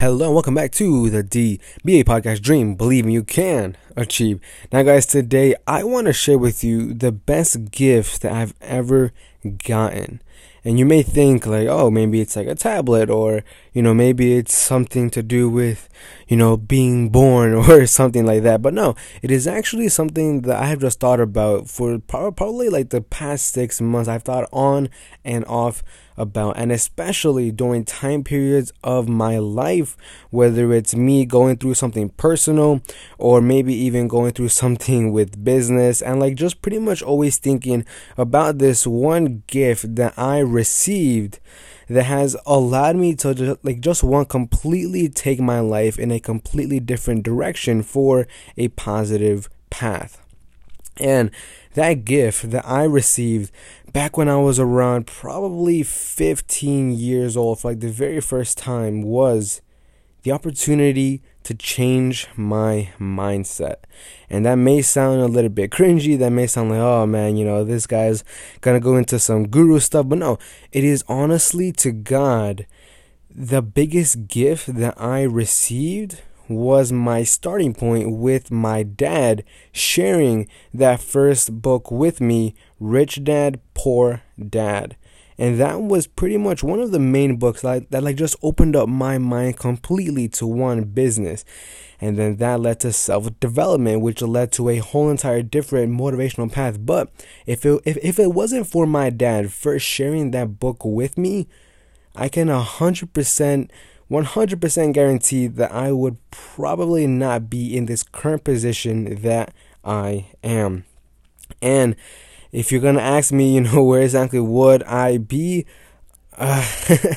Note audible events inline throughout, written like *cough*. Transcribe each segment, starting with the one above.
Hello and welcome back to the DBA podcast Dream Believing You Can Achieve. Now, guys, today I want to share with you the best gift that I've ever gotten. And you may think, like, oh, maybe it's like a tablet, or, you know, maybe it's something to do with, you know, being born *laughs* or something like that. But no, it is actually something that I have just thought about for probably like the past six months. I've thought on and off about, and especially during time periods of my life, whether it's me going through something personal or maybe even going through something *laughs* with business, and like just pretty much always thinking about this one gift that I received that has allowed me to just, like just want completely take my life in a completely different direction for a positive path. And that gift that I received back when I was around probably 15 years old for like the very first time was the opportunity to change my mindset. And that may sound a little bit cringy. That may sound like, oh man, you know, this guy's gonna go into some guru stuff. But no, it is honestly to God the biggest gift that I received was my starting point with my dad sharing that first book with me, Rich Dad, Poor Dad. And that was pretty much one of the main books that, that like just opened up my mind completely to one business. And then that led to self-development, which led to a whole entire different motivational path. But if it if, if it wasn't for my dad first sharing that book with me, I can a hundred percent 100% guarantee that I would probably not be in this current position that I am. And if you're to ask me, you know, *laughs* where exactly would I be? Uh, *laughs*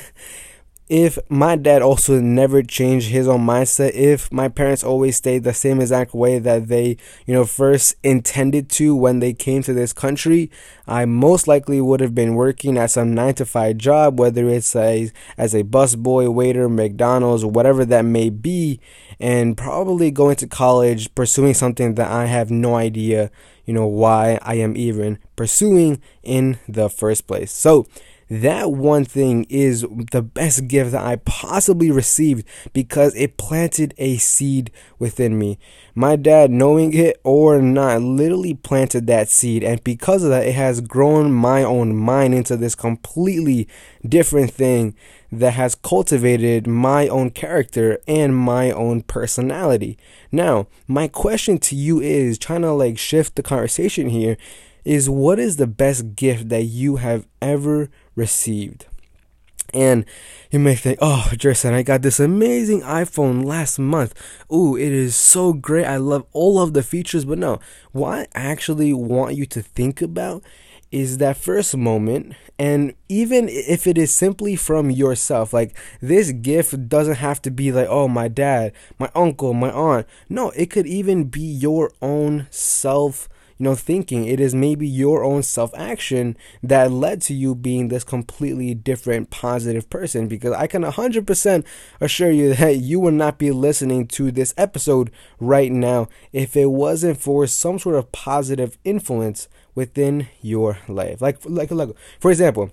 if my dad also never changed his own mindset, if my parents always stayed the same exact way that they, you know, first intended to when they came to this country, I most likely would have been working at some nine to five job, whether it's a, as a busboy, waiter, McDonald's, whatever that may be, and probably going to college, pursuing something that I have no idea, you know, why I am even pursuing in the first place. So, that one thing is the best gift that I possibly received because it planted a seed within me. My dad, knowing it or not, literally planted that seed, and because of that, it has grown my own mind into this completely different thing that has cultivated my own character and my own personality. Now, my question to you is trying to like shift the conversation here is what is the best gift that you have ever received? And you may think, oh, Jason, I got this amazing iPhone last month. Ooh, it is so great. I love all of the features. But no, what I actually want you to think about is that first moment. And even if it is simply from yourself, like this gift doesn't have to be like, oh, my dad, my uncle, my aunt. No, it could even be your own self you know, thinking. It is maybe your own self action that led to you being this completely different, positive person. Because I can 100% assure you that *laughs* you would not be listening to this episode right now if it wasn't for some sort of positive influence within your life. Like, like, like for example,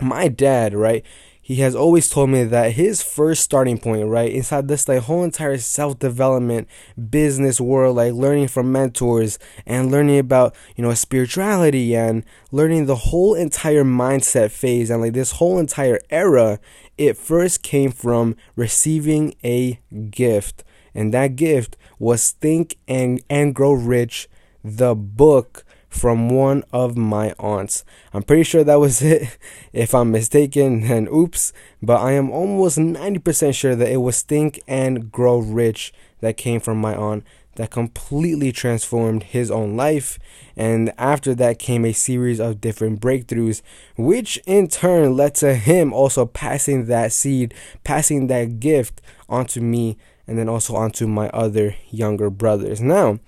my dad, right? He has always told me that his first starting point, right, inside this like whole entire self development business world, like learning from mentors and learning about, you know, spirituality and learning the whole entire mindset phase and like this whole entire era, it first came from receiving a gift. And that gift was Think and, and Grow Rich, the book from one of my aunts. I'm pretty sure that was *laughs* it. If I'm mistaken, then oops. But I am almost 90% sure that it was Think and Grow Rich that came from my aunt that completely transformed his own life. And after that came a series of different breakthroughs, which in turn led to him also passing that seed, passing that gift onto me, and then also onto my other younger brothers. Now,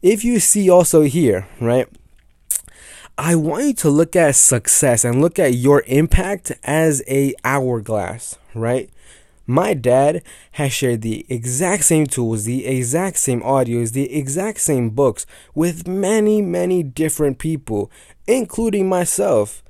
if you see also here, right? I want you to look at success and look at your impact as a hourglass, right? My dad has shared the exact same tools, the exact same audios, the exact same books with many, many different people, including myself.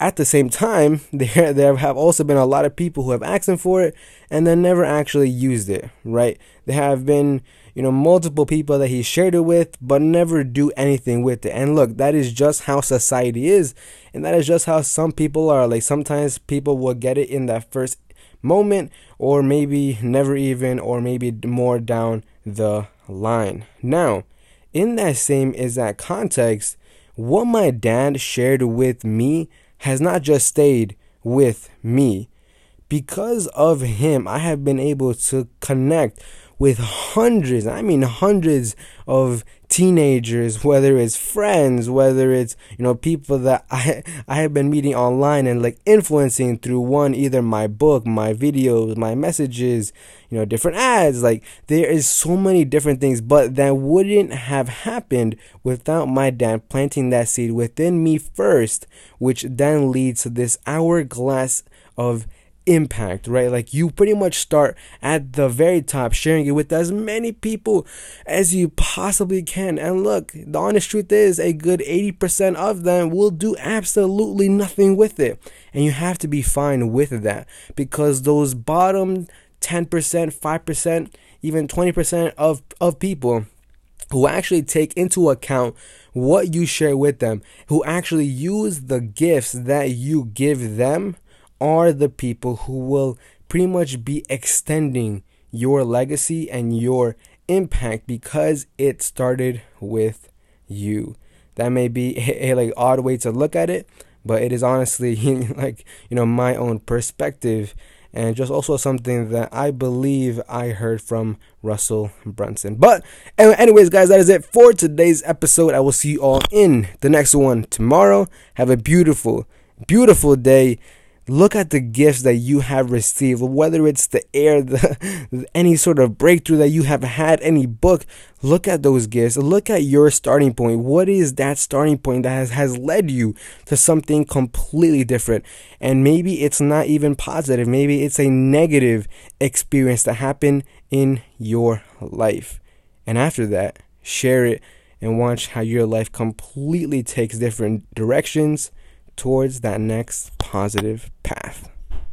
at the same time, *laughs* there there have also been a lot of people who have asked him for it and then never actually used it, right? There have been, you know, multiple people that he shared it with but never do anything with it. And look, that is just how society is, and that is just how some people are. Like sometimes people will get it in that first moment or maybe never even or maybe more down the line. Now, in that same exact context, what my dad shared with me has not just stayed with me. Because of him, I have been able to connect with hundreds, I mean hundreds of teenagers, whether it's friends, whether it's, you know, people that *laughs* I I have been meeting online and like influencing through one either my book, my videos, my messages, you know, different ads. Like there is so many different things, but that wouldn't have happened without my dad planting that seed within me first, which then leads to this hourglass of impact, right? Like you pretty much start at the very top, sharing it with as many people as you possibly can. And look, the honest truth is, a good 80% of them will do absolutely nothing with it. And you have to be fine with that because those bottom 10%, 5%, even 20% of, of people who actually take into account what you share with them, who actually use the gifts that you give them are the people who will pretty much be extending your legacy and your impact because it started with you. That may be *laughs* a, like odd way to look at it, but it is honestly *laughs* like you know my own perspective and just also something that I believe I heard from Russell Brunson. But anyways, guys, that is it for today's episode. I will see you all in the next one tomorrow. Have a beautiful, beautiful day look at the gifts that you have received whether it's the air *laughs* the any sort of breakthrough that you have had any book look at those gifts. Look at your starting point. What is that starting point that has, has led you to something completely different? And maybe it's not even positive. Maybe it's a negative experience that happened in your life. And after that share it and watch how your life completely takes different directions towards that next positive path.